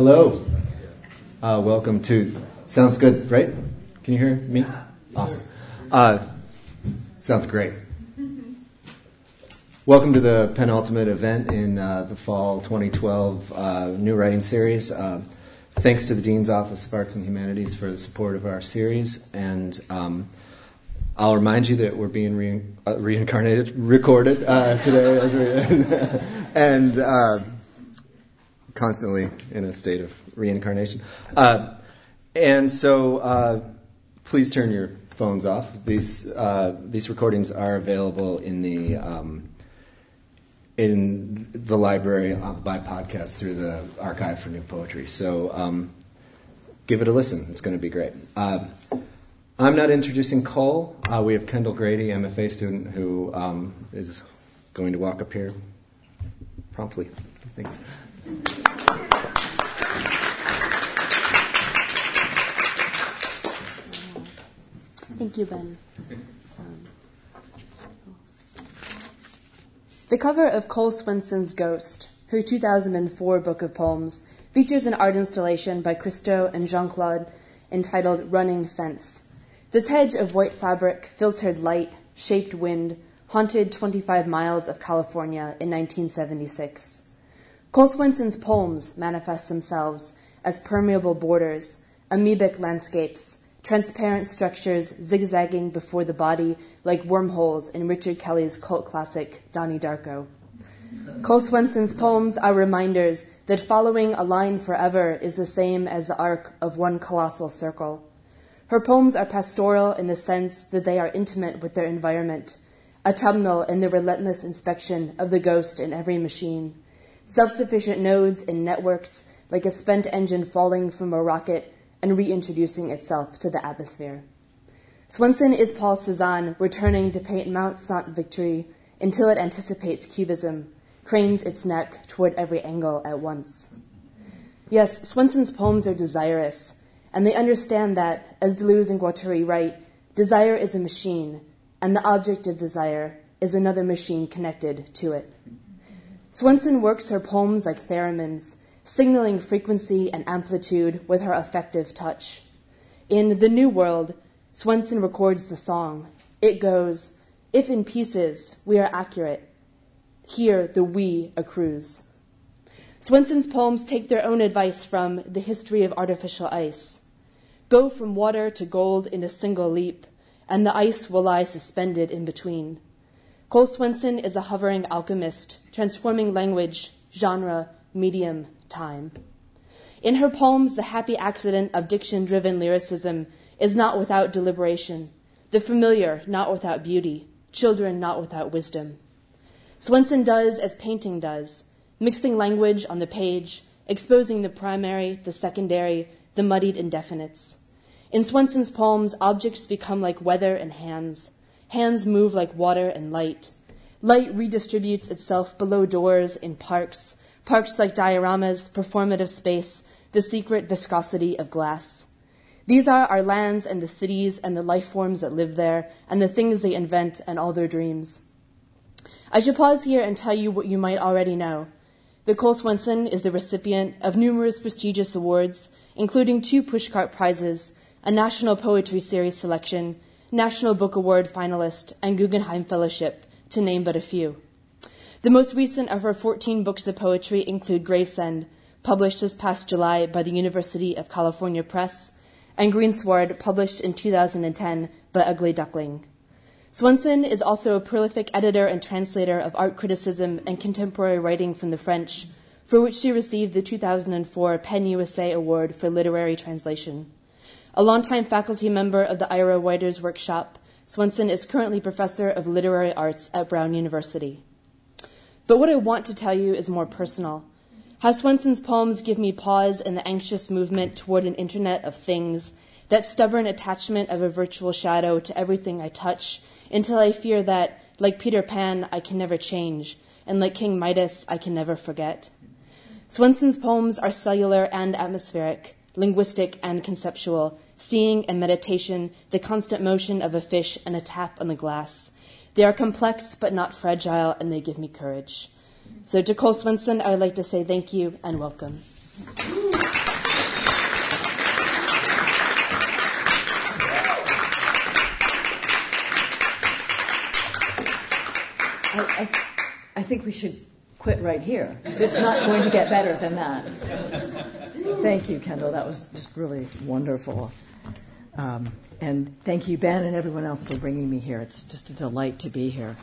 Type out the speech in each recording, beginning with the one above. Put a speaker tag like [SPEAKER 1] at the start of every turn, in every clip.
[SPEAKER 1] Hello. Uh, welcome to. Sounds good, right? Can you hear me? Awesome. Uh, sounds great. Welcome to the penultimate event in uh, the fall 2012 uh, New Writing Series. Uh, thanks to the Dean's Office of Arts and Humanities for the support of our series. And um, I'll remind you that we're being re- uh, reincarnated, recorded today, and constantly in a state of reincarnation. Uh, and so uh, please turn your phones off. These, uh, these recordings are available in the, um, in the library uh, by podcast through the Archive for New Poetry. So um, give it a listen. It's going to be great. Uh, I'm not introducing Cole. Uh, we have Kendall Grady, MFA student, who um, is going to walk up here promptly. Thanks.
[SPEAKER 2] Thank you, Ben. The cover of Cole Swensen's Goest, her 2004 book of poems, features an art installation by Christo and Jean Claude entitled Running Fence. This hedge of white fabric, filtered light, shaped wind, haunted 25 miles of California in 1976. Cole Swensen's poems manifest themselves as permeable borders, amoebic landscapes, transparent structures zigzagging before the body like wormholes in Richard Kelly's cult classic, Donnie Darko. Cole Swensen's poems are reminders that following a line forever is the same as the arc of one colossal circle. Her poems are pastoral in the sense that they are intimate with their environment, autumnal in the relentless inspection of the ghost in every machine self sufficient nodes and networks like a spent engine falling from a rocket and reintroducing itself to the atmosphere. Swensen is Paul Cézanne returning to paint Mount Saint Victory until it anticipates cubism, cranes its neck toward every angle at once. Yes, Swensen's poems are desirous, and they understand that, as Deleuze and Guattari write, desire is a machine, and the object of desire is another machine connected to it. Swensen works her poems like theremins, signaling frequency and amplitude with her effective touch. In The New World, Swensen records the song. It goes, If in pieces we are accurate, here the we accrues. Swensen's poems take their own advice from The History of Artificial Ice. Go from water to gold in a single leap, and the ice will lie suspended in between. Cole Swensen is a hovering alchemist, transforming language, genre, medium, time. In her poems, the happy accident of diction driven lyricism is not without deliberation, the familiar not without beauty, children not without wisdom. Swensen does as painting does, mixing language on the page, exposing the primary, the secondary, the muddied indefinites. In Swensen's poems, objects become like weather and hands, Hands move like water and light. Light redistributes itself below doors in parks, parks like dioramas, performative space, the secret viscosity of glass. These are our lands and the cities and the life forms that live there and the things they invent and all their dreams. I should pause here and tell you what you might already know. The Cole Swensen is the recipient of numerous prestigious awards, including two Pushcart Prizes, a National Poetry Series selection, National Book Award finalist, and Guggenheim Fellowship, to name but a few. The most recent of her 14 books of poetry include Gravesend, published this past July by the University of California Press, and Greensward, published in 2010 by Ugly Duckling. Swensen is also a prolific editor and translator of art criticism and contemporary writing from the French, for which she received the 2004 PEN USA Award for Literary Translation. A longtime faculty member of the Iowa Writers Workshop, Swensen is currently professor of literary arts at Brown University. But what I want to tell you is more personal. How Swensen's poems give me pause in the anxious movement toward an internet of things, that stubborn attachment of a virtual shadow to everything I touch, until I fear that, like Peter Pan, I can never change, and like King Midas, I can never forget. Swensen's poems are cellular and atmospheric, linguistic and conceptual, seeing and meditation, the constant motion of a fish and a tap on the glass. They are complex but not fragile, and they give me courage. So, to Cole Swensen, I would like to say thank you and welcome.
[SPEAKER 3] I, I, I think we should quit right here. It's not going to get better than that. Thank you, Kendall. That was just really wonderful. Um, and thank you, Ben, and everyone else for bringing me here. It's just a delight to be here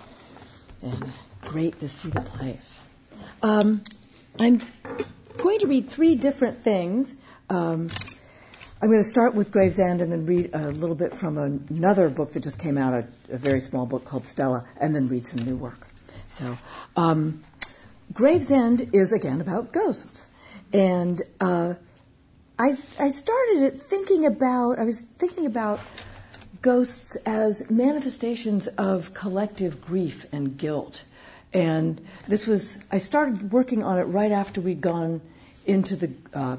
[SPEAKER 3] and great to see the place. Um, I'm going to read three different things. Um, I'm going to start with Gravesend and then read a little bit from another book that just came out, a, a very small book called Stele, and then read some new work. So, um, Gravesend is again about ghosts. And uh, I, I started thinking about, I was thinking about ghosts as manifestations of collective grief and guilt. And this was, I started working on it right after we'd gone into the, uh,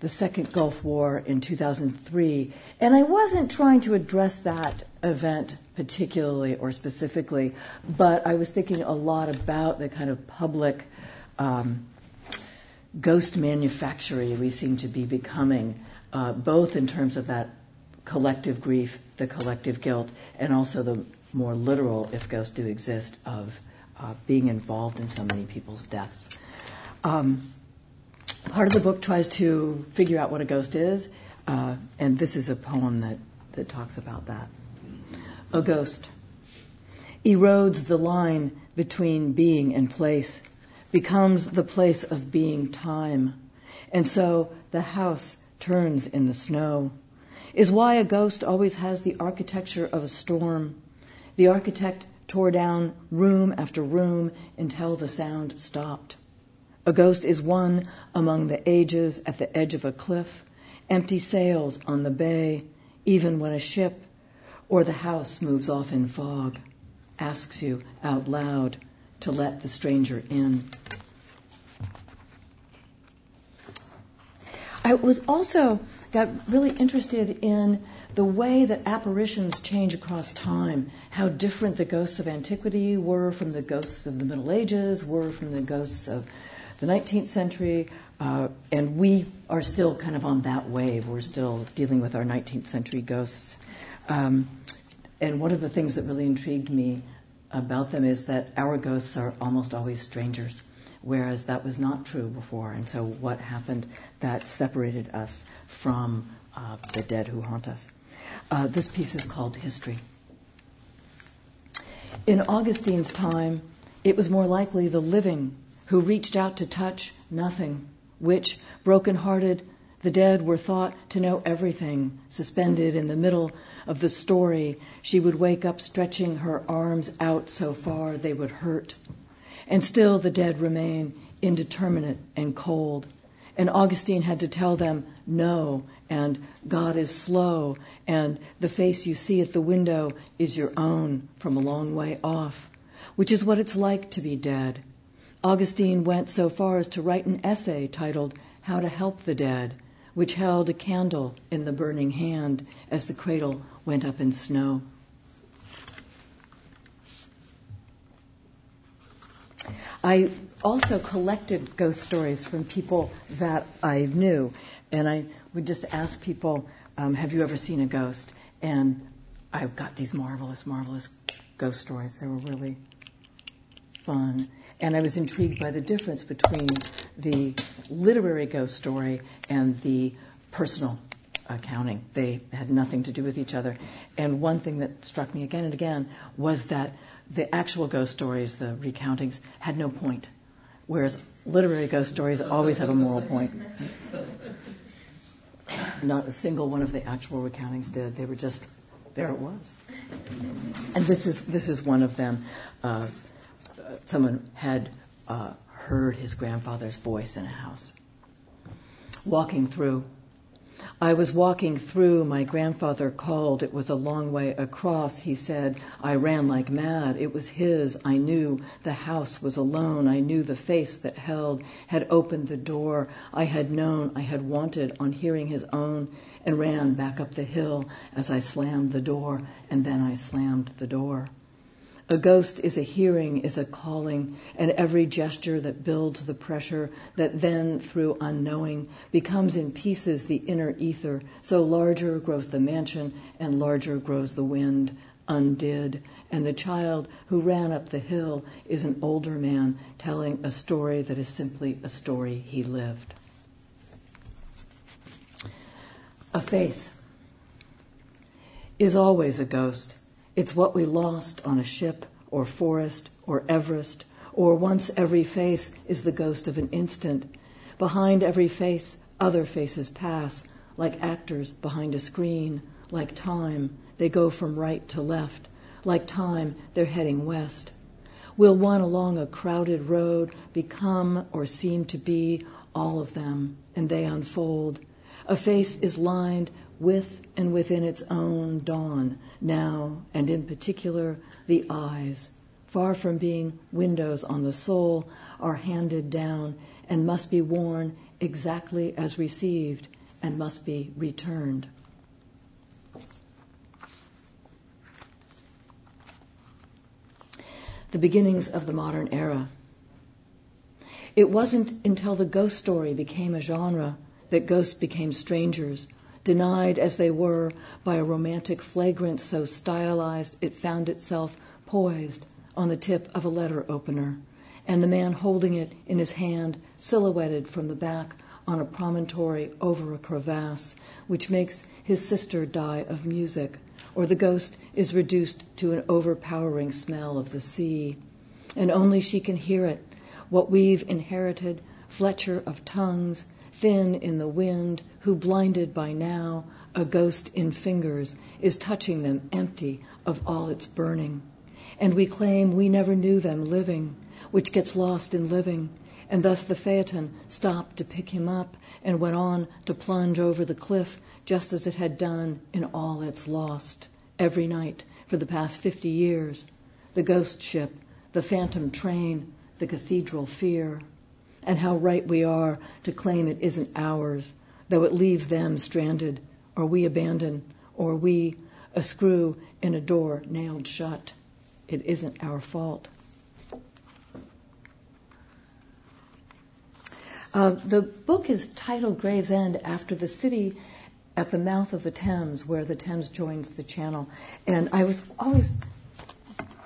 [SPEAKER 3] the second Gulf War in 2003. And I wasn't trying to address that event particularly or specifically, but I was thinking a lot about the kind of public um, ghost manufactory we seem to be becoming, uh, both in terms of that collective grief, the collective guilt, and also the more literal, if ghosts do exist, of uh, being involved in so many people's deaths. Um, part of the book tries to figure out what a ghost is, uh, and this is a poem that, that talks about that. A ghost erodes the line between being and place becomes the place of being time. And so the house turns in the snow. Is why a ghost always has the architecture of a storm. The architect tore down room after room until the sound stopped. A ghost is one among the ages at the edge of a cliff, empty sails on the bay, even when a ship or the house moves off in fog, asks you out loud to let the stranger in. I was also got really interested in the way that apparitions change across time, how different the ghosts of antiquity were from the ghosts of the Middle Ages, were from the ghosts of the 19th century, uh, and we are still kind of on that wave. We're still dealing with our 19th century ghosts. Um, and one of the things that really intrigued me about them is that our ghosts are almost always strangers, whereas that was not true before. And so, what happened that separated us from uh, the dead who haunt us? Uh, this piece is called History. In Augustine's time, it was more likely the living who reached out to touch nothing, which, broken hearted, the dead were thought to know everything, suspended in the middle of the story, she would wake up stretching her arms out so far they would hurt. And still the dead remain indeterminate and cold. And Augustine had to tell them no, and God is slow, and the face you see at the window is your own from a long way off, which is what it's like to be dead. Augustine went so far as to write an essay titled How to Help the Dead, which held a candle in the burning hand as the cradle went up in snow. I also collected ghost stories from people that I knew, and I would just ask people, um, "Have you ever seen a ghost?" And I got these marvelous, marvelous ghost stories. They were really fun, and I was intrigued by the difference between the literary ghost story and the personal accounting. They had nothing to do with each other. And one thing that struck me again and again was that the actual ghost stories, the recountings, had no point, whereas literary ghost stories always have a moral point. Not a single one of the actual recountings did. They were just, there it was. And this is, this is one of them. Uh, someone had uh, heard his grandfather's voice in a house. Walking through, I was walking through, my grandfather called. It was a long way across. He said, I ran like mad. It was his. I knew the house was alone. I knew the face that held had opened the door. I had known, I had wanted on hearing his own and ran back up the hill as I slammed the door, and then I slammed the door. A ghost is a hearing, is a calling, and every gesture that builds the pressure that then, through unknowing, becomes in pieces the inner ether. So larger grows the mansion, and larger grows the wind, undid. And the child who ran up the hill is an older man telling a story that is simply a story he lived. A face is always a ghost it's what we lost on a ship or forest or Everest, or once every face is the ghost of an instant. Behind every face, other faces pass, like actors behind a screen, like time, they go from right to left, like time, they're heading west. Will one along a crowded road become or seem to be all of them, and they unfold? A face is lined with and within its own dawn, now, and in particular, the eyes, far from being windows on the soul, are handed down and must be worn exactly as received and must be returned. The beginnings of the modern era. It wasn't until the ghost story became a genre that ghosts became strangers denied as they were by a romantic flagrance so stylized it found itself poised on the tip of a letter opener, and the man holding it in his hand silhouetted from the back on a promontory over a crevasse, which makes his sister die of music, or the ghost is reduced to an overpowering smell of the sea. And only she can hear it, what we've inherited, Fletcher of tongues, thin in the wind, who blinded by now, a ghost in fingers, is touching them empty of all its burning. And we claim we never knew them living, which gets lost in living, and thus the phaeton stopped to pick him up and went on to plunge over the cliff just as it had done in all its lost, every night for the past fifty years. The ghost ship, the phantom train, the cathedral fear and how right we are to claim it isn't ours, though it leaves them stranded, or we abandon, or we a screw in a door nailed shut. It isn't our fault. Uh, the book is titled Gravesend after the city at the mouth of the Thames, where the Thames joins the Channel. And I was always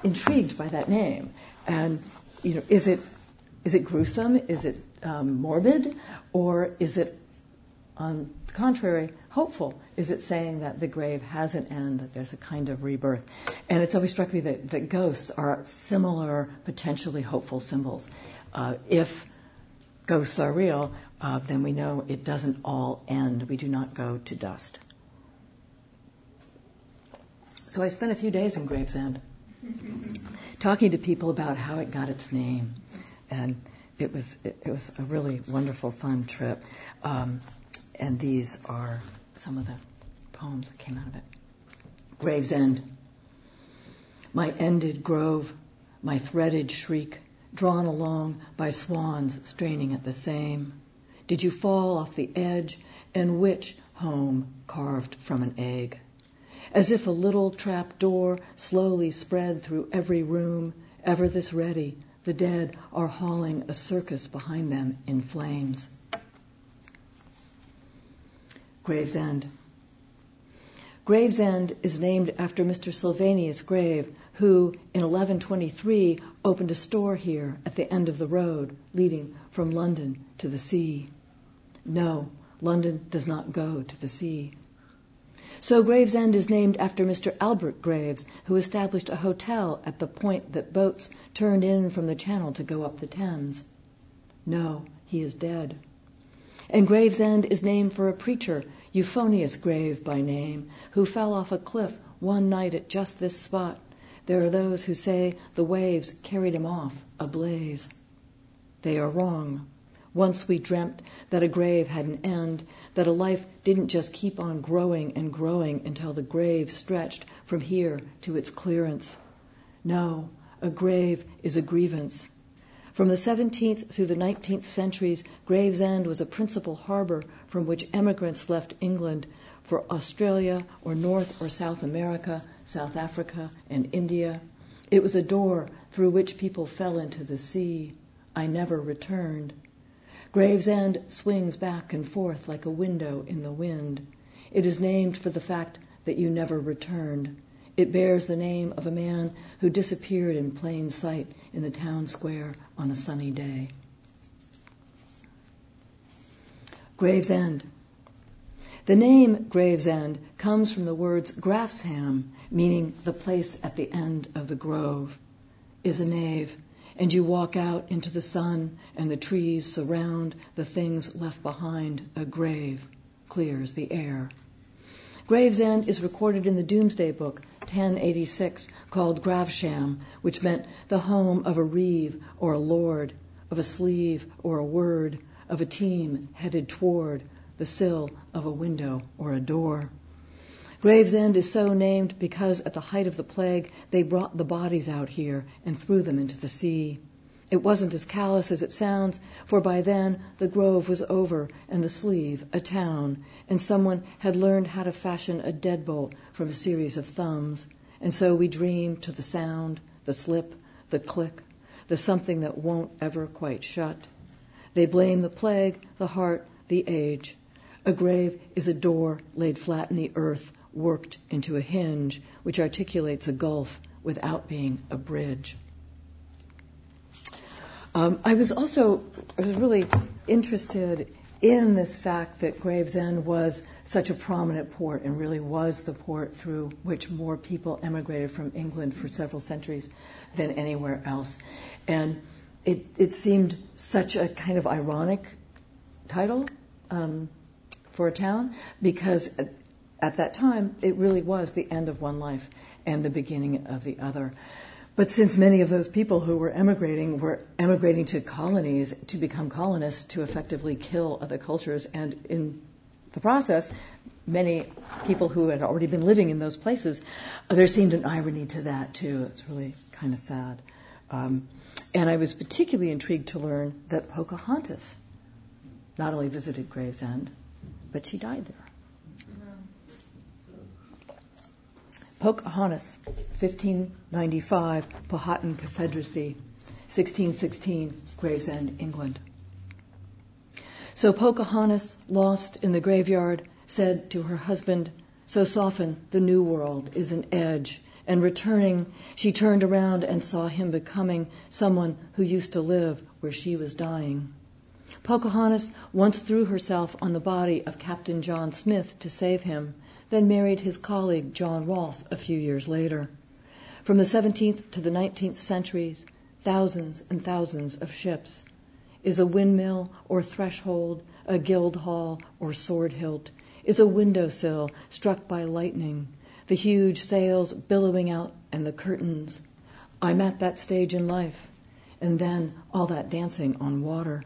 [SPEAKER 3] intrigued by that name. And, you know, is it is it gruesome? Is it um, morbid? Or is it, on the contrary, hopeful? Is it saying that the grave has an end, that there's a kind of rebirth? And it's always struck me that, that ghosts are similar, potentially hopeful symbols. Uh, if ghosts are real, uh, then we know it doesn't all end. We do not go to dust. So I spent a few days in Gravesend talking to people about how it got its name and it was it, was a really wonderful, fun trip. Um, and these are some of the poems that came out of it. Gravesend. My ended grove, my threaded shriek, drawn along by swans straining at the same. Did you fall off the edge, and which home carved from an egg? As if a little trap door slowly spread through every room, ever this ready, the dead are hauling a circus behind them in flames. Gravesend. Gravesend is named after Mr. Sylvanus Grave, who in 1123 opened a store here at the end of the road leading from London to the sea. No, London does not go to the sea. So Gravesend is named after Mr. Albert Graves, who established a hotel at the point that boats turned in from the channel to go up the Thames. No, he is dead. And Gravesend is named for a preacher Euphonious Grave by name, who fell off a cliff one night at just this spot. There are those who say the waves carried him off ablaze. They are wrong. Once we dreamt that a grave had an end, that a life didn't just keep on growing and growing until the grave stretched from here to its clearance. No, a grave is a grievance. From the 17th through the 19th centuries, Gravesend was a principal harbor from which emigrants left England for Australia or North or South America, South Africa, and India. It was a door through which people fell into the sea. I never returned. Gravesend swings back and forth like a window in the wind. It is named for the fact that you never returned. It bears the name of a man who disappeared in plain sight in the town square on a sunny day. Gravesend. The name Gravesend comes from the words Grafsham, meaning the place at the end of the grove, is a nave, and you walk out into the sun, and the trees surround the things left behind. A grave clears the air. Gravesend is recorded in the Doomsday Book, 1086, called Gravesham, which meant the home of a reeve or a lord, of a sleeve or a word, of a team headed toward the sill of a window or a door. Gravesend is so named because at the height of the plague they brought the bodies out here and threw them into the sea. It wasn't as callous as it sounds, for by then the grove was over and the sleeve a town, and someone had learned how to fashion a deadbolt from a series of thumbs. And so we dream to the sound, the slip, the click, the something that won't ever quite shut. They blame the plague, the heart, the age. A grave is a door laid flat in the earth, worked into a hinge, which articulates a gulf without being a bridge. Um, I was also I was really interested in this fact that Gravesend was such a prominent port and really was the port through which more people emigrated from England for several centuries than anywhere else. And it, it seemed such a kind of ironic title um, for a town because at, at that time it really was the end of one life and the beginning of the other. But since many of those people who were emigrating were emigrating to colonies to become colonists to effectively kill other cultures, and in the process, many people who had already been living in those places, there seemed an irony to that too. It's really kind of sad. Um, and I was particularly intrigued to learn that Pocahontas not only visited Gravesend, but she died there. Pocahontas, 1595, Powhatan Confederacy, 1616, Gravesend, England. So Pocahontas, lost in the graveyard, said to her husband, So soften the new world is an edge. And returning, she turned around and saw him becoming someone who used to live where she was dying. Pocahontas once threw herself on the body of Captain John Smith to save him then married his colleague John Rolfe a few years later. From the 17th to the 19th centuries, thousands and thousands of ships. Is a windmill or threshold, a guild hall or sword hilt, is a window sill struck by lightning, the huge sails billowing out and the curtains. I'm at that stage in life, and then all that dancing on water.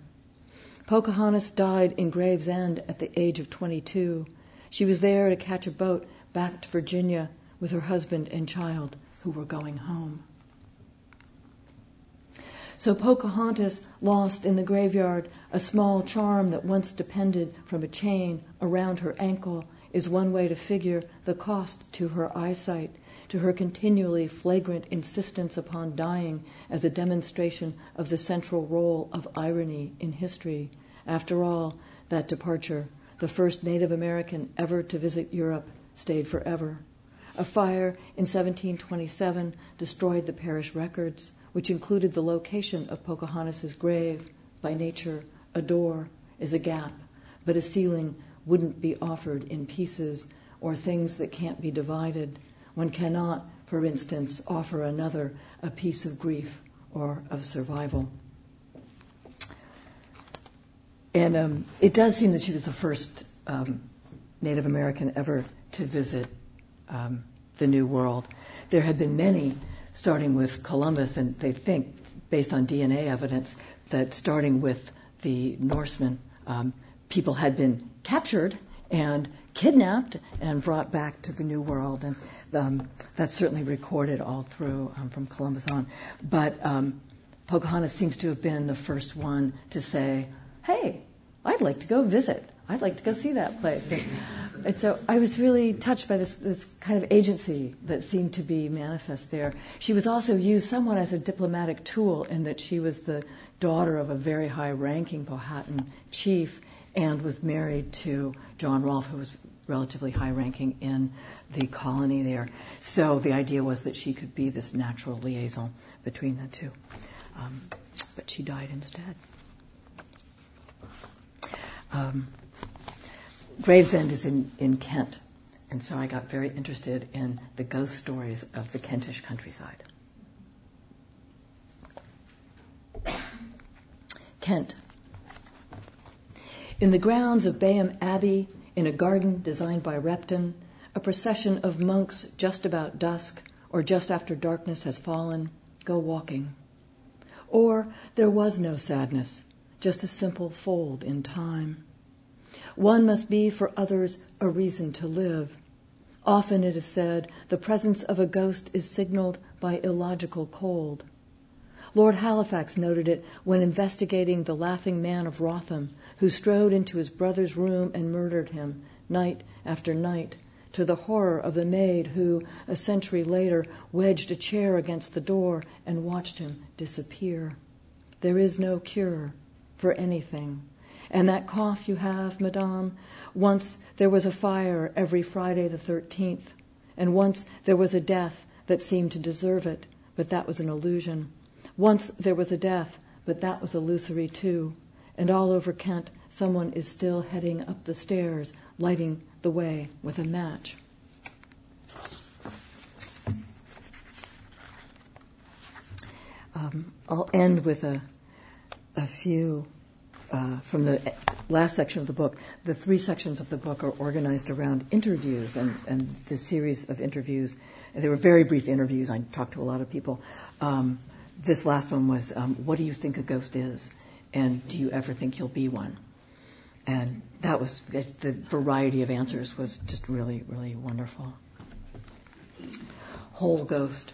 [SPEAKER 3] Pocahontas died in Gravesend at the age of 22. She was there to catch a boat back to Virginia with her husband and child who were going home. So Pocahontas lost in the graveyard a small charm that once depended from a chain around her ankle is one way to figure the cost to her eyesight, to her continually flagrant insistence upon dying as a demonstration of the central role of irony in history. After all, that departure the first Native American ever to visit Europe, stayed forever. A fire in 1727 destroyed the parish records, which included the location of Pocahontas's grave. By nature, a door is a gap, but a ceiling wouldn't be offered in pieces or things that can't be divided. One cannot, for instance, offer another a piece of grief or of survival. And um, it does seem that she was the first um, Native American ever to visit um, the New World. There had been many, starting with Columbus, and they think, based on DNA evidence, that starting with the Norsemen, um, people had been captured and kidnapped and brought back to the New World. And um, that's certainly recorded all through um, from Columbus on. But um, Pocahontas seems to have been the first one to say, hey, I'd like to go visit. I'd like to go see that place. And, so I was really touched by this, this kind of agency that seemed to be manifest there. She was also used somewhat as a diplomatic tool in that she was the daughter of a very high ranking Powhatan chief and was married to John Rolfe, who was relatively high ranking in the colony there. So the idea was that she could be this natural liaison between the two. Um, but she died instead. Um, Gravesend is in, in Kent, and so I got very interested in the ghost stories of the Kentish countryside. Kent. In the grounds of Bayham Abbey, in a garden designed by Repton, a procession of monks just about dusk or just after darkness has fallen go walking. Or there was no sadness, just a simple fold in time. One must be for others a reason to live. Often it is said the presence of a ghost is signaled by illogical cold. Lord Halifax noted it when investigating the laughing man of Wrotham, who strode into his brother's room and murdered him, night after night, to the horror of the maid who, a century later, wedged a chair against the door and watched him disappear. There is no cure for anything. And that cough you have, madame, once there was a fire every Friday the 13th, and once there was a death that seemed to deserve it, but that was an illusion. Once there was a death, but that was illusory too. And all over Kent, someone is still heading up the stairs, lighting the way with a match. Um, I'll end with a, a few uh, from the last section of the book. The three sections of the book are organized around interviews and, and the series of interviews. They were very brief interviews. I talked to a lot of people. Um, this last one was um, What do you think a ghost is? And do you ever think you'll be one? And that was the variety of answers was just really, really wonderful. Whole ghost.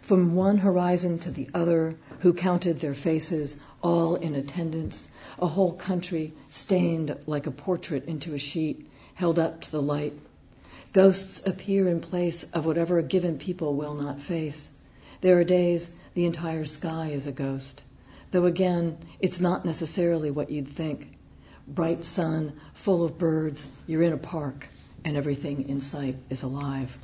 [SPEAKER 3] From one horizon to the other, who counted their faces, all in attendance, a whole country stained like a portrait into a sheet, held up to the light. Ghosts appear in place of whatever a given people will not face. There are days the entire sky is a ghost, though again, it's not necessarily what you'd think. Bright sun, full of birds, you're in a park, and everything in sight is alive.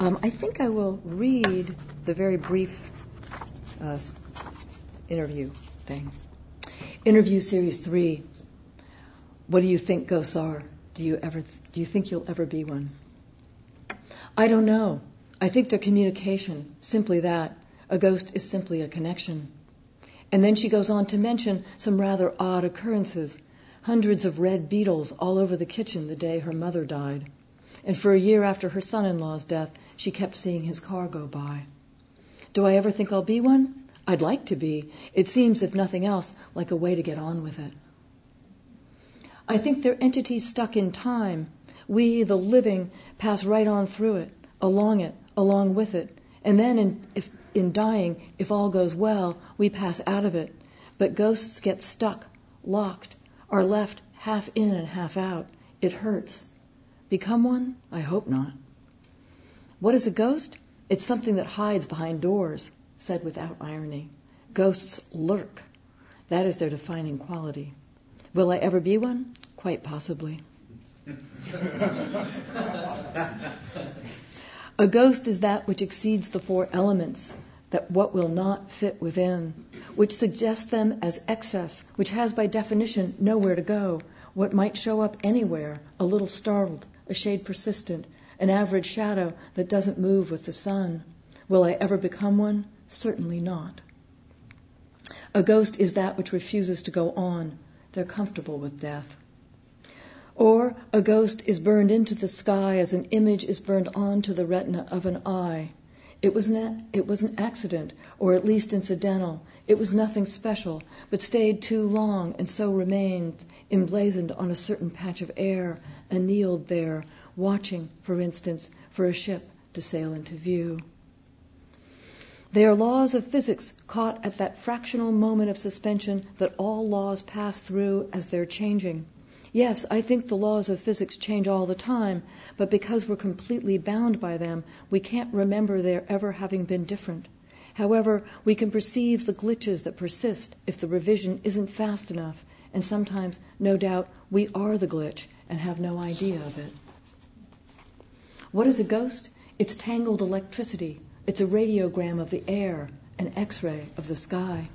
[SPEAKER 3] Um, I think I will read the very brief uh, interview thing. Interview series three what do you think ghosts are? Do you ever do you think you'll ever be one? I don't know. I think they're communication, simply that. A ghost is simply a connection. And then she goes on to mention some rather odd occurrences. Hundreds of red beetles all over the kitchen the day her mother died. And for a year after her son in law's death, she kept seeing his car go by. Do I ever think I'll be one? I'd like to be. It seems, if nothing else, like a way to get on with it. I think they're entities stuck in time. We, the living, pass right on through it, along it, along with it. And then, in, if, in dying, if all goes well, we pass out of it. But ghosts get stuck, locked, are left half in and half out. It hurts. Become one? I hope not. What is a ghost? It's something that hides behind doors, said without irony. Ghosts lurk. That is their defining quality. Will I ever be one? Quite possibly. a ghost is that which exceeds the four elements, that what will not fit within, which suggests them as excess, which has by definition nowhere to go, what might show up anywhere, a little startled, a shade persistent, an average shadow that doesn't move with the sun. Will I ever become one? Certainly not. A ghost is that which refuses to go on. They're comfortable with death. Or a ghost is burned into the sky as an image is burned onto the retina of an eye. It was, an, it was an accident, or at least incidental. It was nothing special, but stayed too long and so remained emblazoned on a certain patch of air, annealed there, watching, for instance, for a ship to sail into view. They are laws of physics caught at that fractional moment of suspension that all laws pass through as they're changing. Yes, I think the laws of physics change all the time, but because we're completely bound by them, we can't remember their ever having been different. However, we can perceive the glitches that persist if the revision isn't fast enough, and sometimes, no doubt, we are the glitch and have no idea of it. What is a ghost? It's tangled electricity, it's a radiogram of the air, an x ray of the sky.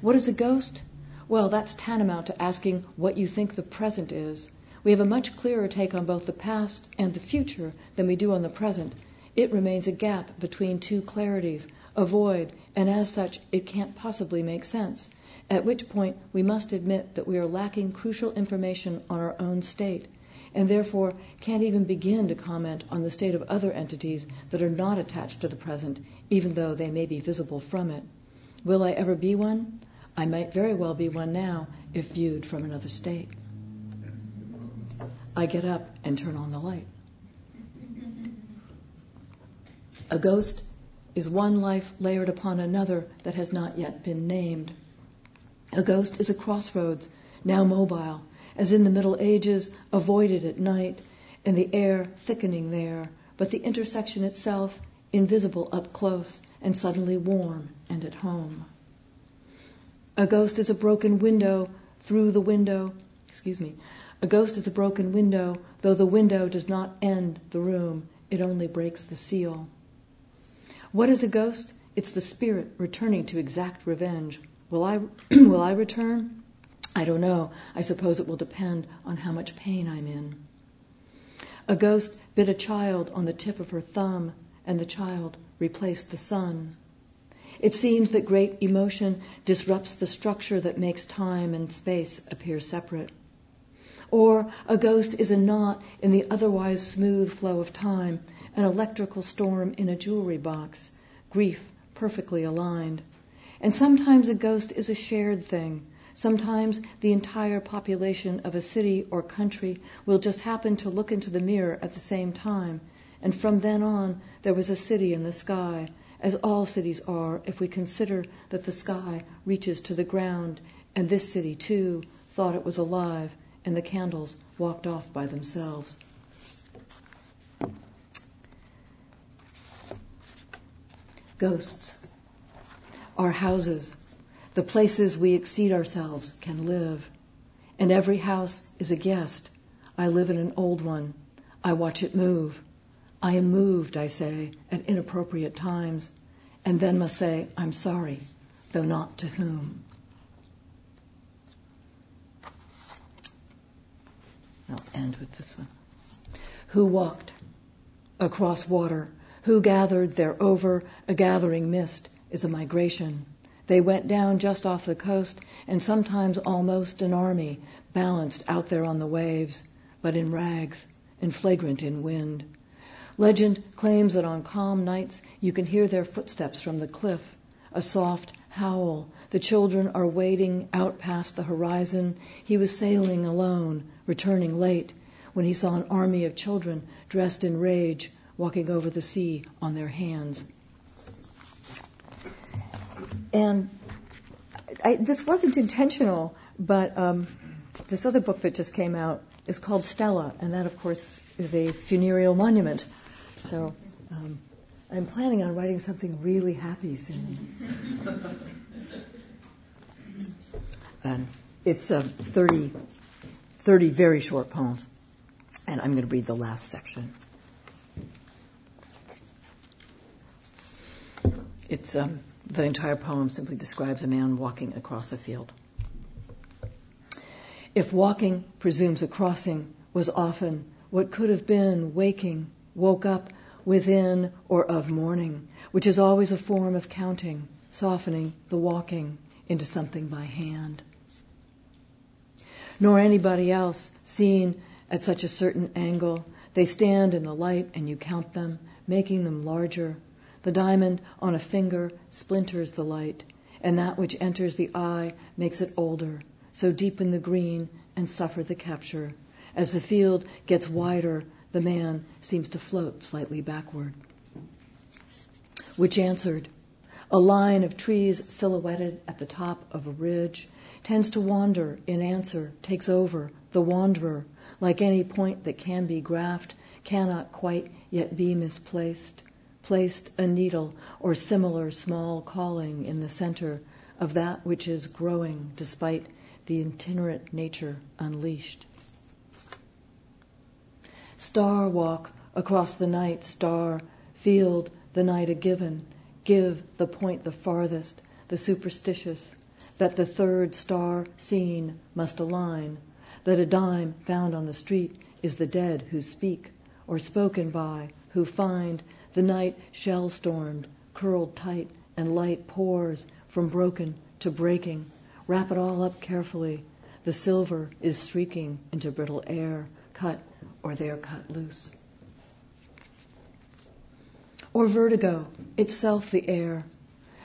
[SPEAKER 3] What is a ghost? Well, that's tantamount to asking what you think the present is. We have a much clearer take on both the past and the future than we do on the present. It remains a gap between two clarities, a void, and as such, it can't possibly make sense. At which point, we must admit that we are lacking crucial information on our own state and therefore can't even begin to comment on the state of other entities that are not attached to the present, even though they may be visible from it. Will I ever be one? I might very well be one now if viewed from another state. I get up and turn on the light. A ghost is one life layered upon another that has not yet been named. A ghost is a crossroads, now mobile, as in the Middle Ages, avoided at night, and the air thickening there, but the intersection itself invisible up close and suddenly warm and at home. A ghost is a broken window through the window, excuse me, a ghost is a broken window, though the window does not end the room, it only breaks the seal. What is a ghost? It's the spirit returning to exact revenge. Will I, will I return? I don't know. I suppose it will depend on how much pain I'm in. A ghost bit a child on the tip of her thumb, and the child replaced the sun. It seems that great emotion disrupts the structure that makes time and space appear separate. Or a ghost is a knot in the otherwise smooth flow of time, an electrical storm in a jewelry box, grief perfectly aligned. And sometimes a ghost is a shared thing, Sometimes the entire population of a city or country will just happen to look into the mirror at the same time, and from then on there was a city in the sky, as all cities are if we consider that the sky reaches to the ground, and this city too thought it was alive, and the candles walked off by themselves. Ghosts. Our houses the places we exceed ourselves can live. And every house is a guest. I live in an old one. I watch it move. I am moved, I say, at inappropriate times, and then must say, I'm sorry, though not to whom. I'll end with this one. Who walked across water? Who gathered there over a gathering mist is a migration. They went down just off the coast, and sometimes almost an army, balanced out there on the waves, but in rags and flagrant in wind. Legend claims that on calm nights you can hear their footsteps from the cliff, a soft howl. The children are wading out past the horizon. He was sailing alone, returning late, when he saw an army of children dressed in rage walking over the sea on their hands. And I, this wasn't intentional, but um, this other book that just came out is called Stele, and that, of course, is a funereal monument. So um, I'm planning on writing something really happy soon. um, it's uh, 30, 30 very short poems, and I'm going to read the last section. It's um, the entire poem simply describes a man walking across a field. If walking presumes a crossing was often what could have been waking, woke up within or of mourning, which is always a form of counting, softening the walking into something by hand. Nor anybody else seen at such a certain angle. They stand in the light and you count them, making them larger. The diamond on a finger splinters the light, and that which enters the eye makes it older. So deepen the green and suffer the capture. As the field gets wider, the man seems to float slightly backward. Which answered, a line of trees silhouetted at the top of a ridge tends to wander in answer, takes over. The wanderer, like any point that can be graphed, cannot quite yet be misplaced. Placed a needle or similar small calling in the center of that which is growing despite the itinerant nature unleashed. Star walk across the night, star, field the night a given, give the point the farthest, the superstitious, that the third star seen must align, that a dime found on the street is the dead who speak, or spoken by, who find the night shell stormed, curled tight, and light pours from broken to breaking. Wrap it all up carefully. The silver is streaking into brittle air, cut or they are cut loose. Or vertigo, itself the air.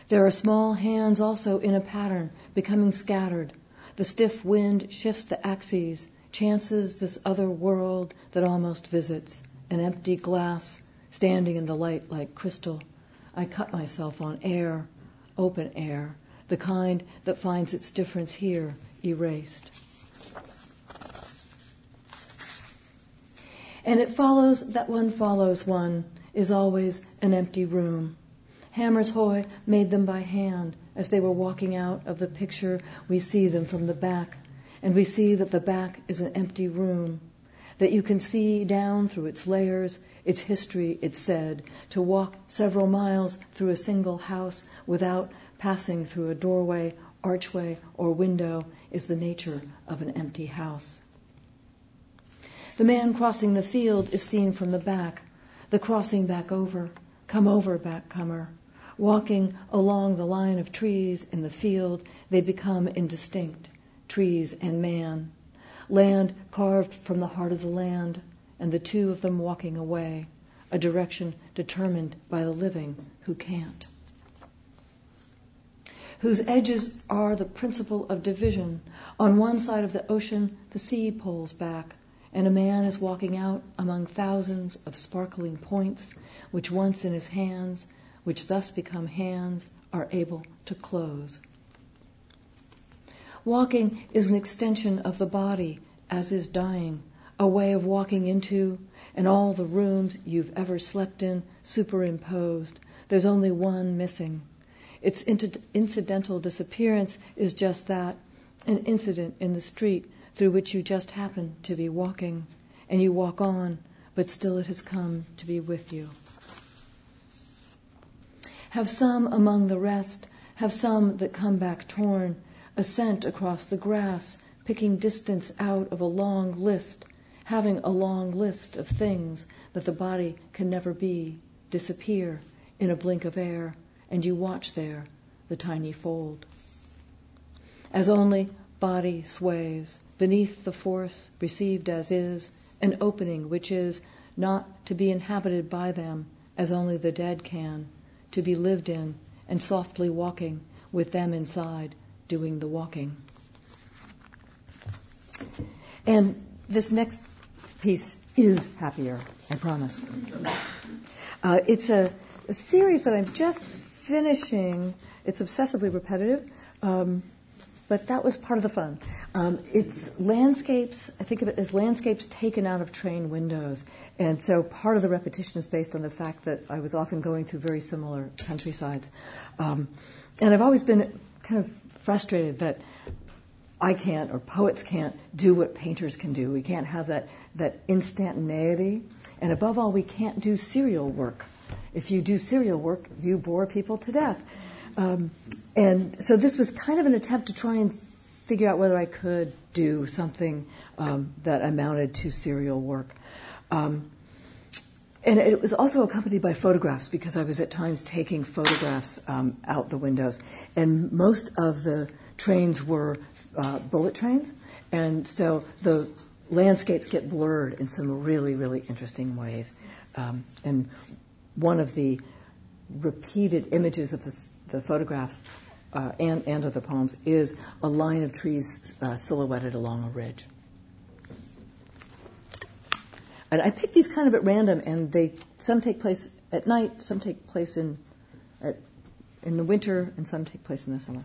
[SPEAKER 3] There are small hands also in a pattern, becoming scattered. The stiff wind shifts the axes, chances this other world that almost visits, an empty glass standing in the light like crystal. I cut myself on air, open air, the kind that finds its difference here erased. And it follows that one follows one is always an empty room. Hammershøi made them by hand. As they were walking out of the picture, we see them from the back, and we see that the back is an empty room, that you can see down through its layers, its history, it said, to walk several miles through a single house without passing through a doorway, archway, or window is the nature of an empty house. The man crossing the field is seen from the back, the crossing back over. Come over, backcomer. Walking along the line of trees in the field, they become indistinct trees and man. Land carved from the heart of the land, and the two of them walking away, a direction determined by the living who can't. Whose edges are the principle of division. On one side of the ocean, the sea pulls back and a man is walking out among thousands of sparkling points, which once in his hands, which thus become hands, are able to close. Walking is an extension of the body, as is dying, a way of walking into, and all the rooms you've ever slept in superimposed. There's only one missing. Its incidental disappearance is just that an incident in the street through which you just happen to be walking, and you walk on, but still it has come to be with you. Have some among the rest, have some that come back torn, ascent across the grass, picking distance out of a long list, having a long list of things that the body can never be, disappear in a blink of air, and you watch there the tiny fold. As only body sways, beneath the force received as is, an opening which is not to be inhabited by them as only the dead can, to be lived in and softly walking with them inside, doing the walking. And this next piece is happier, I promise. Uh, it's a, a, series that I'm just finishing. It's obsessively repetitive. Um, but that was part of the fun. Um, it's landscapes, I think of it as landscapes taken out of train windows. And so part of the repetition is based on the fact that I was often going through very similar countrysides. Um, and I've always been kind of frustrated that I can't, or poets can't, do what painters can do. We can't have that, that instantaneity. And above all, we can't do serial work. If you do serial work, you bore people to death. Um, and so this was kind of an attempt to try and figure out whether I could do something um, that amounted to serial work. Um, and it was also accompanied by photographs because I was at times taking photographs um, out the windows. And most of the trains were uh, bullet trains, and so the landscapes get blurred in some really, really interesting ways. Um, and one of the repeated images of the, the photographs uh, and, and of the poems is a line of trees uh, silhouetted along a ridge. And I picked these kind of at random, and they some take place at night, some take place in at, in the winter, and some take place in the summer.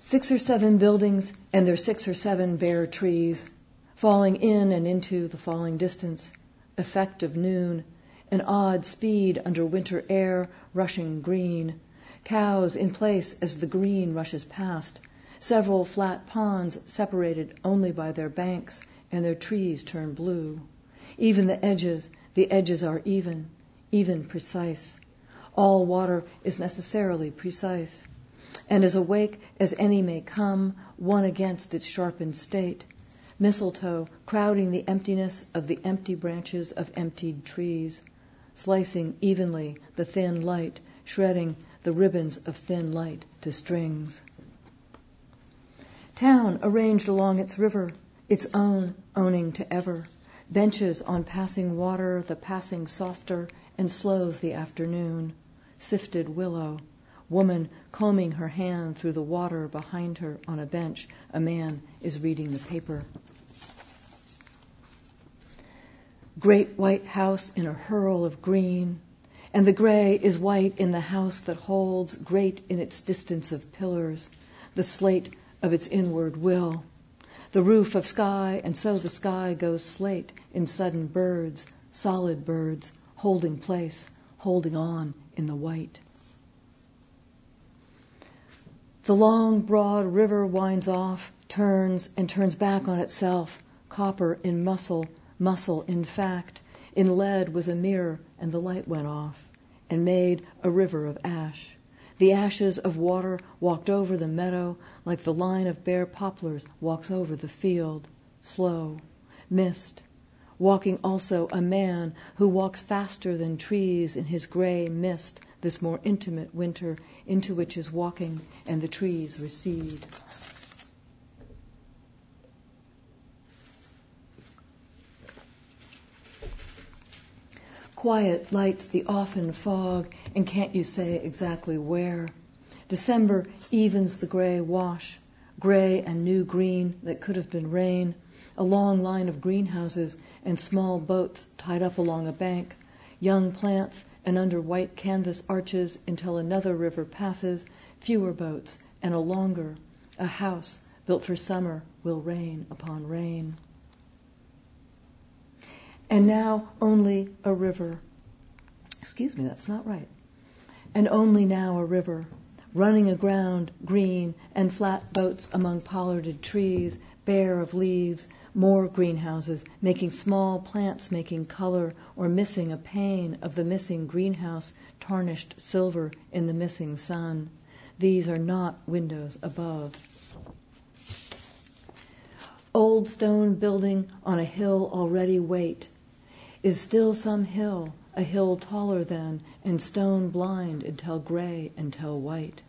[SPEAKER 3] Six or seven buildings, and their six or seven bare trees, falling in and into the falling distance, effect of noon, an odd speed under winter air, rushing green, cows in place as the green rushes past, several flat ponds separated only by their banks and their trees turn blue. Even the edges, the edges are even, even precise. All water is necessarily precise, and as awake as any may come, one against its sharpened state. Mistletoe crowding the emptiness of the empty branches of emptied trees, slicing evenly the thin light, shredding the ribbons of thin light to strings. Town arranged along its river, its own owning to ever. Benches on passing water, the passing softer, and slows the afternoon. Sifted willow. Woman combing her hand through the water behind her on a bench. A man is reading the paper. Great white house in a hurl of green, and the gray is white in the house that holds, great in its distance of pillars, the slate of its inward will the roof of sky, and so the sky goes slate in sudden birds, solid birds, holding place, holding on in the white. The long, broad river winds off, turns, and turns back on itself, copper in muscle, muscle in fact. In lead was a mirror, and the light went off, and made a river of ash. The ashes of water walked over the meadow like the line of bare poplars walks over the field, slow, mist. Walking also a man who walks faster than trees in his gray mist, this more intimate winter into which is walking, and the trees recede. Quiet lights the often fog, and can't you say exactly where? December evens the gray wash, gray and new green that could have been rain, a long line of greenhouses and small boats tied up along a bank, young plants and under white canvas arches until another river passes, fewer boats and a longer, a house built for summer will rain upon rain and now only a river. Excuse me, that's not right. And only now a river, running aground, green, and flat boats among pollarded trees, bare of leaves, more greenhouses, making small plants making color or missing a pane of the missing greenhouse, tarnished silver in the missing sun. These are not windows above. Old stone building on a hill already wait, is still some hill, a hill taller than, and stone blind until gray, until white.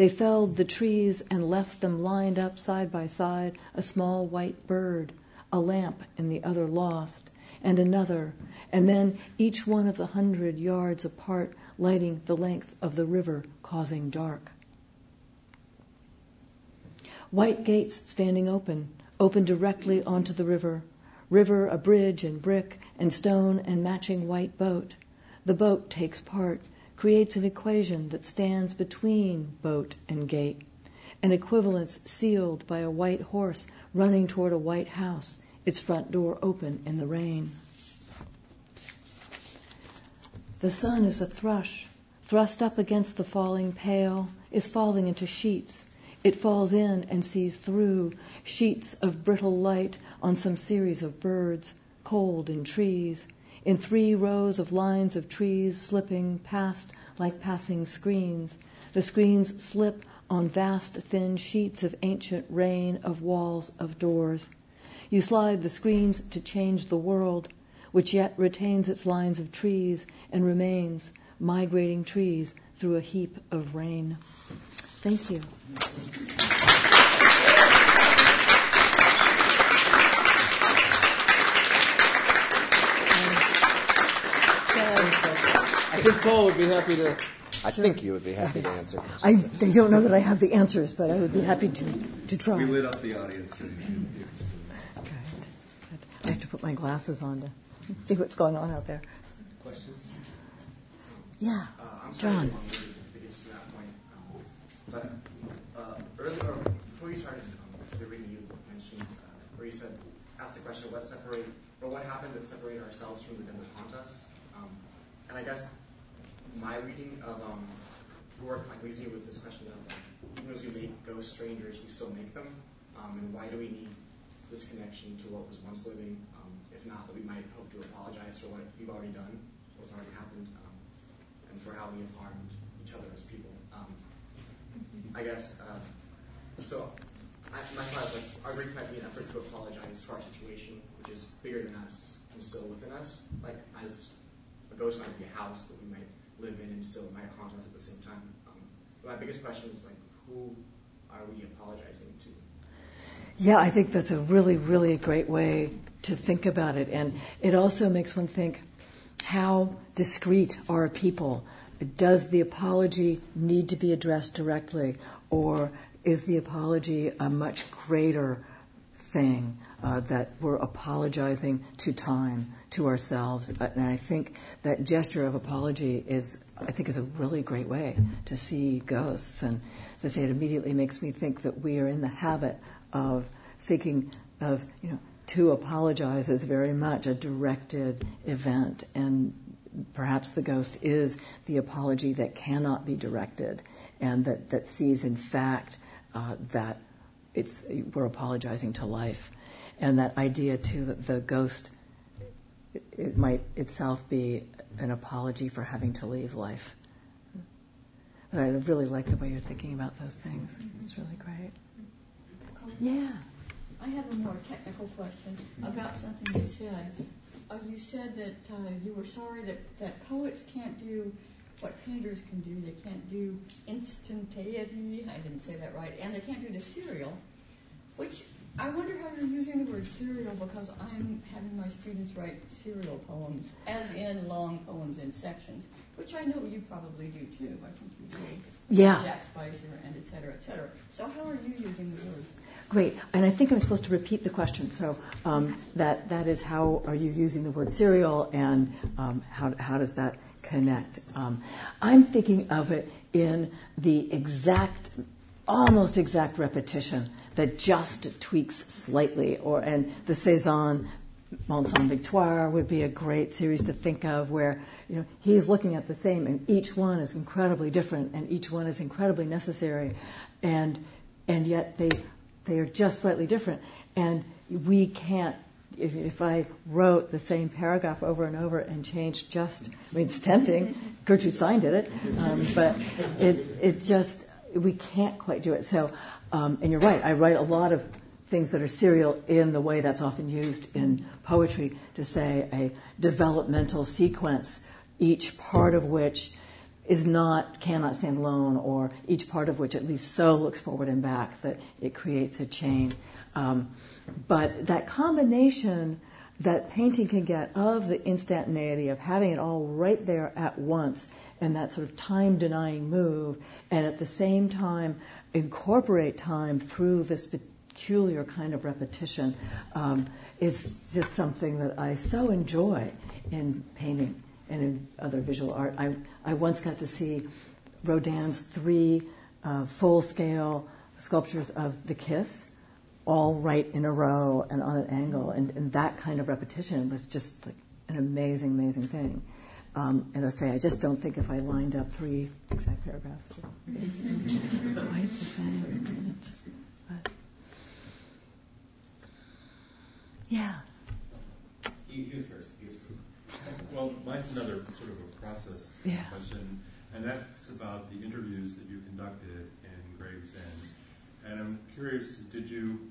[SPEAKER 3] They felled the trees and left them lined up side by side, a small white bird, a lamp in the other lost, and another, and then each one of the hundred yards apart, lighting the length of the river, causing dark. White gates standing open, open directly onto the river, river, a bridge and brick and stone and matching white boat. The boat takes part, creates an equation that stands between boat and gate, an equivalence sealed by a white horse running toward a white house, its front door open in the rain. The sun is a thrush, thrust up against the falling pale, is falling into sheets, it falls in and sees through sheets of brittle light on some series of birds, cold in trees, in three rows of lines of trees slipping past like passing screens. The screens slip on vast thin sheets of ancient rain, of walls, of doors. You slide the screens to change the world. which yet retains its lines of trees and remains migrating trees through a heap of rain. Thank you.
[SPEAKER 1] I think Paul would be happy to. I think you would be happy to answer.
[SPEAKER 3] I, they don't know that I have the answers, but I would be happy to, to try.
[SPEAKER 4] We lit up the audience.
[SPEAKER 3] Okay. I have to put my glasses on to see what's going on out there.
[SPEAKER 4] Questions?
[SPEAKER 3] Yeah,
[SPEAKER 5] Uh, I'm sorry
[SPEAKER 3] John.
[SPEAKER 5] to long to to that point, um, but uh, earlier, before you started um, the reading, you mentioned, uh, where you said, asked the question, what separate, or what happened that separated ourselves from the dead that haunt us? Um, and I guess my reading of um, your work like leaves me with this question of, like, even as we make ghost strangers, we still make them, um, and why do we need this connection to what was once living? Um, if not, that we might hope to apologize for what we've already done, what's already happened. Um, and for how we have harmed each other as people. Um, I guess, uh, so I, my thought is like, our grief might be an effort to apologize for our situation, which is bigger than us and still within us. Like, as a ghost might be a house that we might live in and still might haunt at the same time. Um, my biggest question is like, who are we apologizing to?
[SPEAKER 3] Yeah, I think that's a really, really great way to think about it. And it also makes one think how discreet are people? Does the apology need to be addressed directly? Or is the apology a much greater thing uh, that we're apologizing to time, to ourselves? And I think that gesture of apology is, I think, is a really great way to see ghosts. And to say it immediately makes me think that we are in the habit of thinking of, you know, to apologize is very much a directed event, and perhaps the ghost is the apology that cannot be directed, and that, that sees, in fact, uh, that it's we're apologizing to life, and that idea too that the ghost it, might itself be an apology for having to leave life. I really like the way you're thinking about those things. It's really great. Yeah.
[SPEAKER 6] I have a more technical question about something you said. Uh, you said that uh, you were sorry that, that poets can't do what painters can do. They can't do instantaneity, I didn't say that right, and they can't do the serial, which I wonder how you're using the word serial because I'm having my students write serial poems, as in long poems in sections, which I know you probably do too. I think you do.
[SPEAKER 3] Yeah.
[SPEAKER 6] Jack Spicer and et cetera, et cetera. So how are you using the word?
[SPEAKER 3] Great. And I think I'm supposed to repeat the question. So um, that that is how are you using the word serial, and um, how how does that connect? Um, I'm thinking of it in the exact, almost exact repetition that just tweaks slightly, or and the Cezanne Mont Sainte-Victoire would be a great series to think of where you know he's looking at the same and each one is incredibly different and each one is incredibly necessary and and yet they they are just slightly different. And we can't if, if I wrote the same paragraph over and over and changed just I mean it's tempting. Gertrude Stein did it. Um, but it it just we can't quite do it. So um, and you're right I write a lot of things that are serial in the way that's often used in poetry to say a developmental sequence, each part of which is not, cannot stand alone, or each part of which at least so looks forward and back that it creates a chain. Um, but that combination that painting can get of the instantaneity of having it all right there at once and that sort of time denying move, and at the same time incorporate time through this peculiar kind of repetition um, is just something that I so enjoy in painting and in other visual art. I, I once got to see Rodin's three uh, full scale sculptures of the kiss, all right in a row and on an angle, and, and that kind of repetition was just like an amazing, amazing thing. Um, and I say, I just don't think if I lined up three exact paragraphs, it would be quite the same. But, yeah.
[SPEAKER 4] He, he was first. He was first.
[SPEAKER 7] Well, mine's another sort of a process uh,
[SPEAKER 3] Yeah.
[SPEAKER 7] question, and that's about the interviews that you conducted in Gravesend. And I'm curious, did you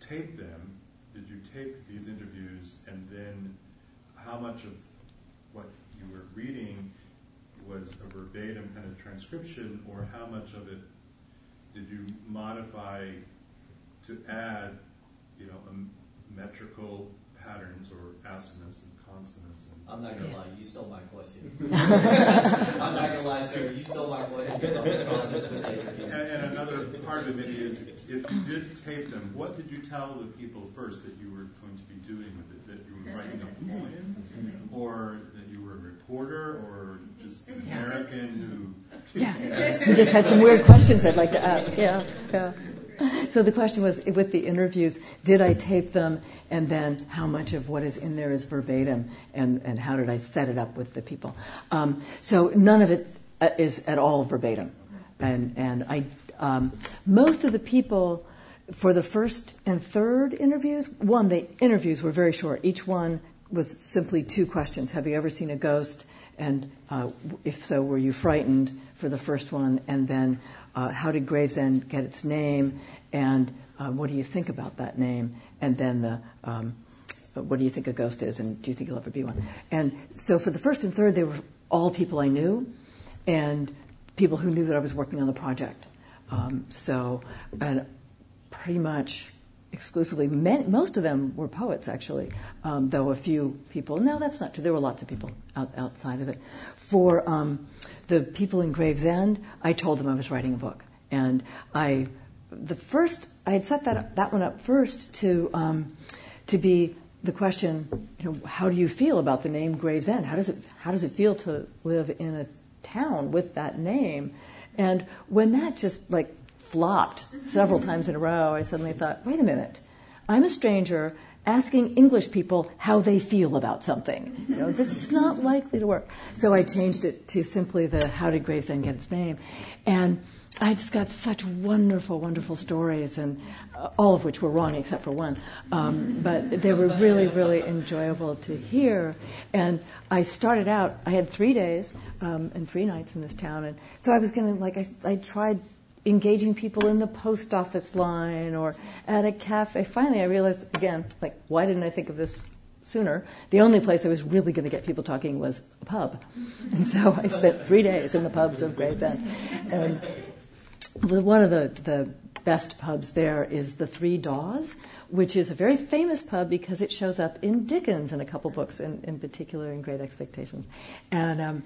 [SPEAKER 7] tape them? Did you tape these interviews and then how much of what you were reading was a verbatim kind of transcription, or how much of it did you modify to add, you know, metrical patterns or assonance and consonants? And,
[SPEAKER 4] I'm not gonna lie, you stole my question. I'm not gonna lie, sir, you stole my question about the
[SPEAKER 7] and, and another part of it maybe is if you did tape them, what did you tell the people first that you were going to be doing with it? That you were writing a poem, or that you were a reporter, or just an American who?
[SPEAKER 3] Yeah, you just had some weird questions I'd like to ask. Yeah, yeah. So the question was, with the interviews, did I tape them, and then how much of what is in there is verbatim, and, and how did I set it up with the people? Um, so none of it uh, at all verbatim, and and I um, most of the people for the first and third interviews, one the interviews were very short. Each one was simply two questions: Have you ever seen a ghost? And uh, if so, were you frightened for the first one? And then, uh, how did Gravesend get its name? And uh, what do you think about that name? And then the um, what do you think a ghost is? And do you think you'll ever be one? And so for the first and third, they were all people I knew, and people who knew that I was working on the project. Um, so, and pretty much exclusively, most of them were poets actually, um, though a few people, no, that's not true. There were lots of people out, outside of it. For um, the people in Gravesend, I told them I was writing a book. And I, the first, I had set that, that one up first to, um, to be the question, you know, how do you feel about the name Gravesend? How does it, how does it feel to live in a town with that name? And when that just like flopped several times in a row, I suddenly thought, wait a minute, I'm a stranger asking English people how they feel about something. You know, this is not likely to work. So I changed it to simply the how did Gravesend get its name? And I just got such wonderful, wonderful stories, and uh, all of which were wrong except for one. Um, but they were really, really enjoyable to hear. And I started out, I had three days um, and three nights in this town, and so I was going to, like, I, I tried engaging people in the post office line or at a cafe. Finally, I realized again, like, why didn't I think of this sooner? The only place I was really going to get people talking was a pub, and so I spent three days in the pubs of Gravesend. And one of the, the best pubs there is the Three Daws, which is a very famous pub because it shows up in Dickens in a couple books, in, in particular in Great Expectations. And um,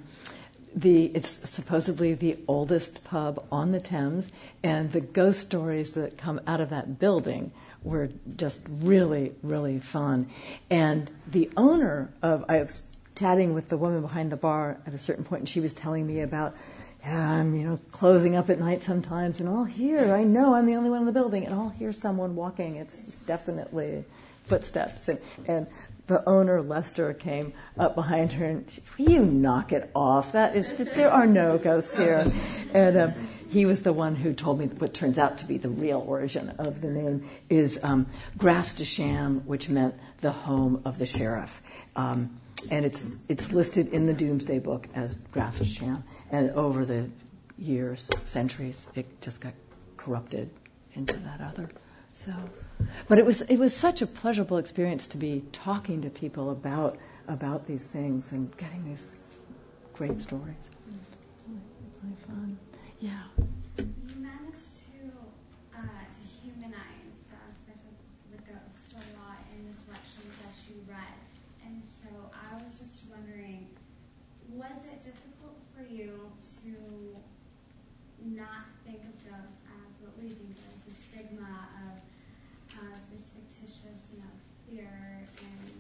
[SPEAKER 3] the, it's supposedly the oldest pub on the Thames, and the ghost stories that come out of that building were just really, really fun. And the owner of, I was chatting with the woman behind the bar at a certain point, and she was telling me about, yeah, I'm, you know, closing up at night sometimes, and I'll hear, I know I'm the only one in the building, and I'll hear someone walking. It's definitely footsteps. And, and the owner, Lester, came up behind her and, will you knock it off? That is, there are no ghosts here. And um, he was the one who told me what turns out to be the real origin of the name is um, Graf's de Sham, which meant the home of the sheriff. Um, and it's, it's listed in the Domesday Book as Graf's de Sham. And over the years, centuries, it just got corrupted into that other. So, but it was it was such a pleasurable experience to be talking to people about about these things and getting these great stories. Mm. Really fun. Yeah.
[SPEAKER 8] You managed to uh, to humanize the aspect of the ghost a lot in the selections that you read, and so I was just wondering, was it difficult for you to not think of ghosts as what we think of the stigma of of this fictitious, you know, fear and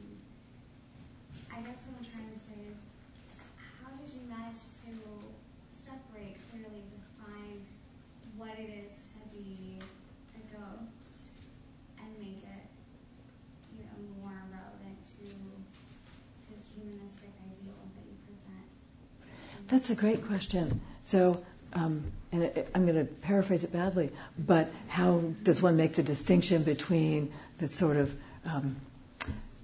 [SPEAKER 8] I guess what I'm trying to say is how did you manage to separate clearly define what it is to be a ghost and make it you know more relevant to this humanistic ideal that you present
[SPEAKER 3] That's a great question. So, um, and I'm going to paraphrase it badly, but how does one make the distinction between the sort of um,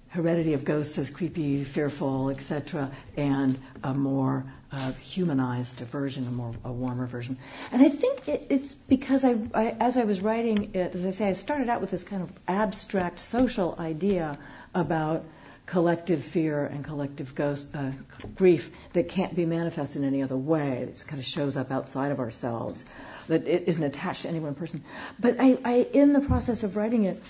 [SPEAKER 3] heredity of ghosts as creepy, fearful, etc., and a more uh, humanized version, a more a warmer version? And I think it, it's because I, I, as I was writing it, as I say, I started out with this kind of abstract social idea about collective fear and collective ghost, uh, grief that can't be manifested in any other way. It kind of shows up outside of ourselves, that it isn't attached to any one person. But I, I, in the process of writing it,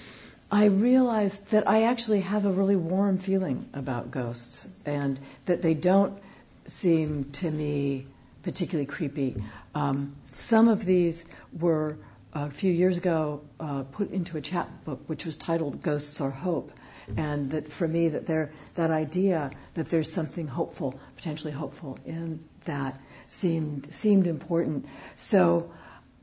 [SPEAKER 3] I realized that I actually have a really warm feeling about ghosts and that they don't seem to me particularly creepy. Um, some of these were a few years ago uh, put into a chapbook which was titled Ghosts Are Hope. And that for me, that there, that idea that there's something hopeful, potentially hopeful in that seemed, seemed important. So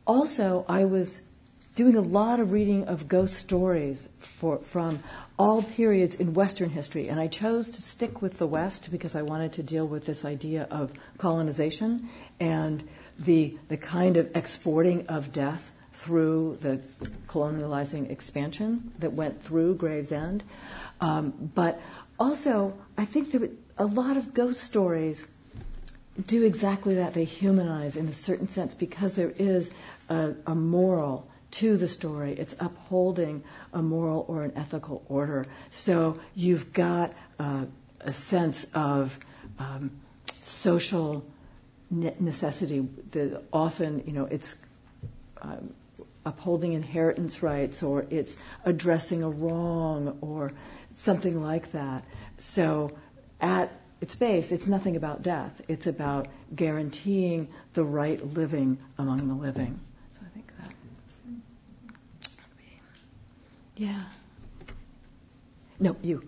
[SPEAKER 3] also I was doing a lot of reading of ghost stories for, from all periods in Western history. And I chose to stick with the West because I wanted to deal with this idea of colonization and the, the kind of exporting of death through the colonializing expansion that went through Gravesend. Um, but also, I think that a lot of ghost stories do exactly that. They humanize in a certain sense because there is a, a moral to the story. It's upholding a moral or an ethical order. So you've got uh, a sense of um, social necessity. The, often, you know, it's um, upholding inheritance rights or it's addressing a wrong or something like that. So at its base, it's nothing about death. It's about guaranteeing the right living among the living. So I think that. Yeah. No, you.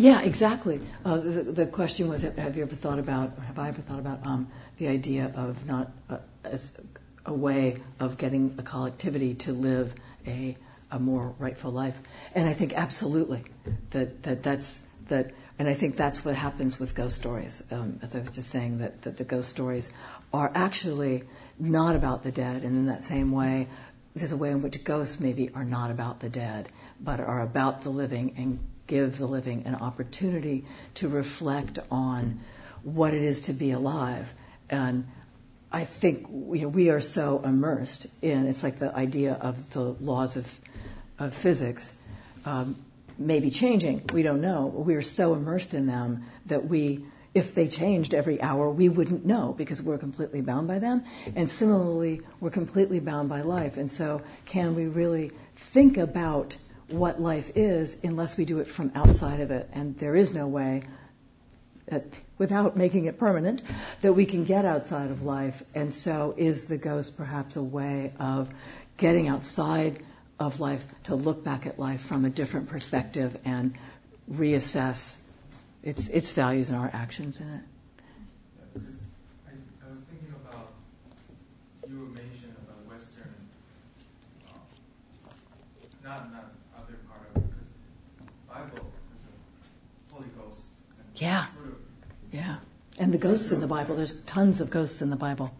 [SPEAKER 3] Yeah, exactly. Uh, the, the, question was, have you ever thought about, or have I ever thought about um, the idea of not uh, as a way of getting a collectivity to live a, a more rightful life? And I think absolutely that, that that's that, and I think that's what happens with ghost stories. Um, as I was just saying, that, that the ghost stories are actually not about the dead, and in that same way, there's a way in which ghosts maybe are not about the dead, but are about the living and give the living an opportunity to reflect on what it is to be alive. And I think know, we are so immersed in it's like the idea of the laws of, of physics um, may be changing. We don't know. We are so immersed in them that we, if they changed every hour, we wouldn't know because we're completely bound by them. And similarly, we're completely bound by life. And so, can we really think about what life is unless we do it from outside of it. And there is no way, that, without making it permanent, that we can get outside of life. And so, is the ghost perhaps a way of getting outside of life to look back at life from a different perspective and reassess its, its values and our actions in it?
[SPEAKER 5] I, I was thinking about you mentioned about Western, uh, not not
[SPEAKER 3] Yeah. Yeah. And the ghosts in the Bible, there's tons of ghosts in the Bible.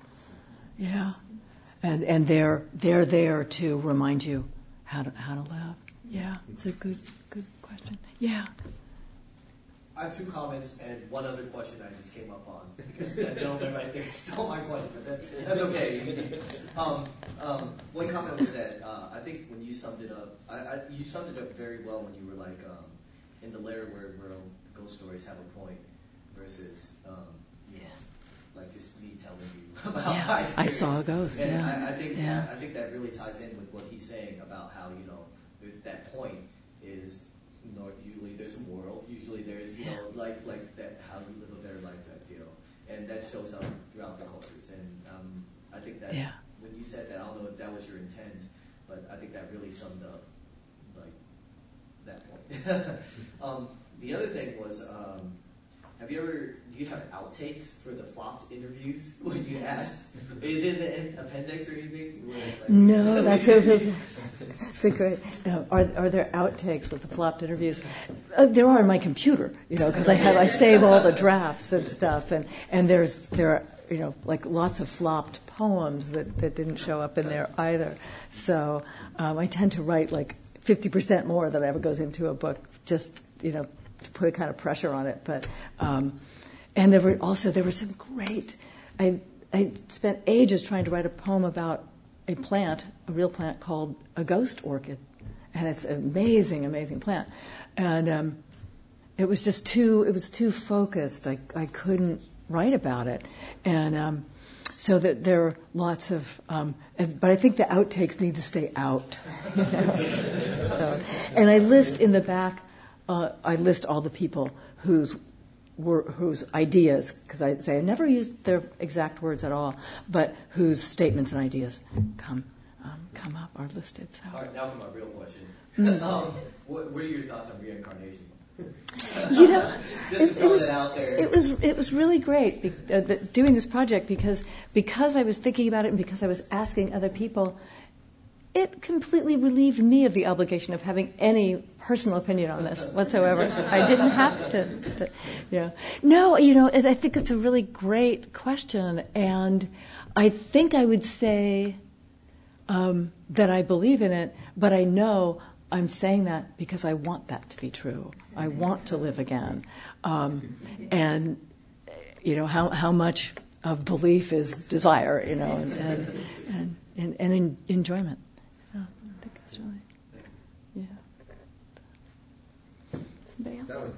[SPEAKER 3] Yeah. And and they're they're there to remind you how to how to live. Yeah. It's a good good question. Yeah.
[SPEAKER 4] I have two comments and one other question I just came up on because that gentleman right there stole my question, but that's, that's okay. Um, um, one comment was that uh, I think when you summed it up, I, I, you summed it up very well when you were like um, in the layer where, where ghost stories have a point versus um, yeah, like just me telling you about
[SPEAKER 3] yeah, I saw a ghost.
[SPEAKER 4] And
[SPEAKER 3] yeah,
[SPEAKER 4] I, I think
[SPEAKER 3] yeah.
[SPEAKER 4] I think that really ties in with what he's saying about how you know that point is usually there's a world, usually there's you know like like that how you live a better life type deal, and that shows up throughout the cultures. And um, I think that
[SPEAKER 3] yeah.
[SPEAKER 4] when you said that, I don't know if that was your intent, but I think that really summed up like that point. um, the other thing was, um, have you ever, you have outtakes for the flopped interviews when you asked? Is it in the appendix or anything?
[SPEAKER 3] no, that's a, It's a great. Uh, are, are there outtakes with the flopped interviews? Uh, there are on my computer, you know, because I have I save all the drafts and stuff, and and there's there are you know like lots of flopped poems that that didn't show up in there either. So um, I tend to write like 50% more than ever goes into a book, just you know to put a kind of pressure on it. But um, and there were also there were some great. I I spent ages trying to write a poem about a plant, a real plant called a ghost orchid, and it's an amazing, amazing plant. And um, it was just too, it was too focused. I, I couldn't write about it, and um, so that there are lots of. Um, but I think the outtakes need to stay out. You know? so, and I list in the back. Uh, I list all the people whose whose ideas, because I say I never use their exact words at all, but whose statements and ideas come um, come up are listed.
[SPEAKER 4] So. All right, now for my real question. Mm. um, what, what, are your thoughts on reincarnation? you know,
[SPEAKER 3] it, it, was, it, was, it was really great be, uh, the, doing this project because because I was thinking about it and because I was asking other people it completely relieved me of the obligation of having any personal opinion on this whatsoever. I didn't have to, know. No, you know, I think it's a really great question, and I think I would say um, that I believe in it, but I know I'm saying that because I want that to be true. I want to live again, um, and you know how how much of belief is desire, you know, and and, and, and, and enjoyment. It's really, yeah. Anybody else? That was